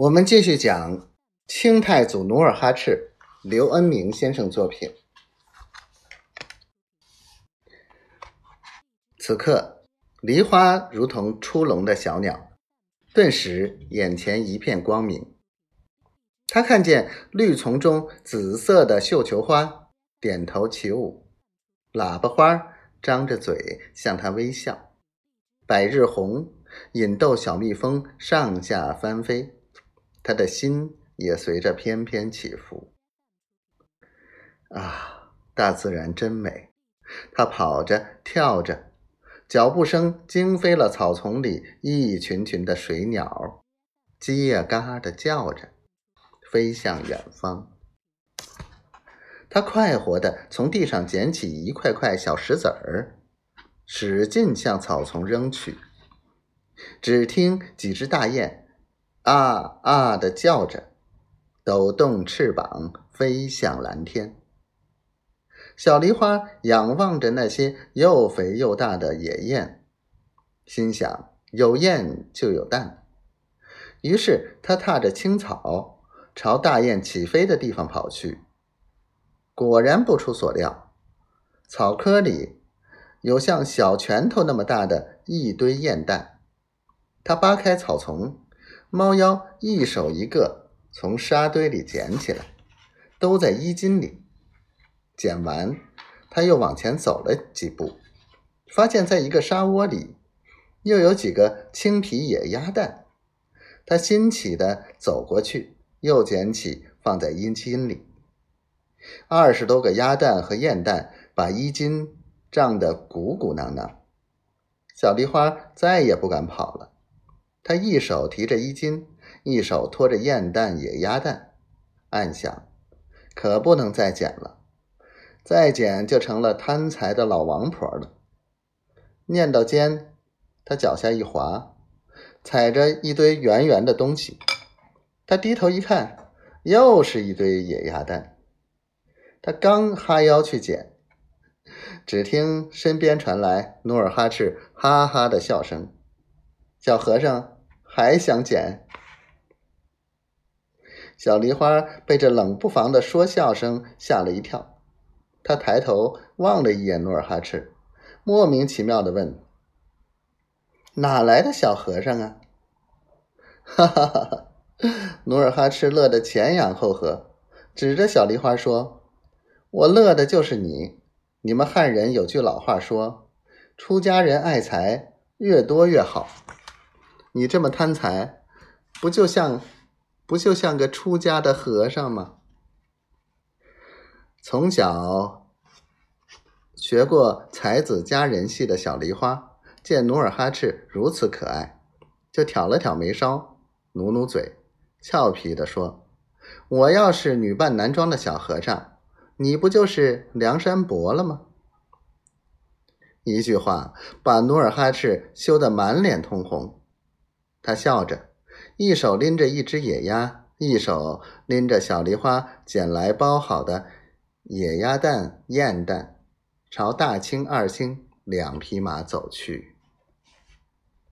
我们继续讲清太祖努尔哈赤，刘恩明先生作品。此刻，梨花如同出笼的小鸟，顿时眼前一片光明。他看见绿丛中紫色的绣球花点头起舞，喇叭花张着嘴向他微笑，百日红引逗小蜜蜂上下翻飞。他的心也随着翩翩起伏。啊，大自然真美！他跑着跳着，脚步声惊飞了草丛里一群群的水鸟，叽呀嘎的叫着，飞向远方。他快活的从地上捡起一块块小石子儿，使劲向草丛扔去。只听几只大雁。啊啊的叫着，抖动翅膀飞向蓝天。小梨花仰望着那些又肥又大的野雁，心想：有雁就有蛋。于是他踏着青草，朝大雁起飞的地方跑去。果然不出所料，草窠里有像小拳头那么大的一堆雁蛋。他扒开草丛。猫妖一手一个从沙堆里捡起来，都在衣襟里。捡完，他又往前走了几步，发现在一个沙窝里又有几个青皮野鸭蛋。他新起的走过去，又捡起放在衣襟里。二十多个鸭蛋和燕蛋把衣襟胀得鼓鼓囊囊。小梨花再也不敢跑了。他一手提着衣襟，一手托着燕蛋、野鸭蛋，暗想：可不能再捡了，再捡就成了贪财的老王婆了。念到间，他脚下一滑，踩着一堆圆圆的东西。他低头一看，又是一堆野鸭蛋。他刚哈腰去捡，只听身边传来努尔哈赤哈哈的笑声。小和尚还想捡？小梨花被这冷不防的说笑声吓了一跳，他抬头望了一眼努尔哈赤，莫名其妙的问：“哪来的小和尚啊？” 哈哈哈哈！努尔哈赤乐得前仰后合，指着小梨花说：“我乐的就是你。你们汉人有句老话说，出家人爱财，越多越好。”你这么贪财，不就像不就像个出家的和尚吗？从小学过才子佳人戏的小梨花，见努尔哈赤如此可爱，就挑了挑眉梢，努努嘴，俏皮的说：“我要是女扮男装的小和尚，你不就是梁山伯了吗？”一句话把努尔哈赤羞得满脸通红。他笑着，一手拎着一只野鸭，一手拎着小梨花捡来包好的野鸭蛋、燕蛋，朝大清、二清两匹马走去。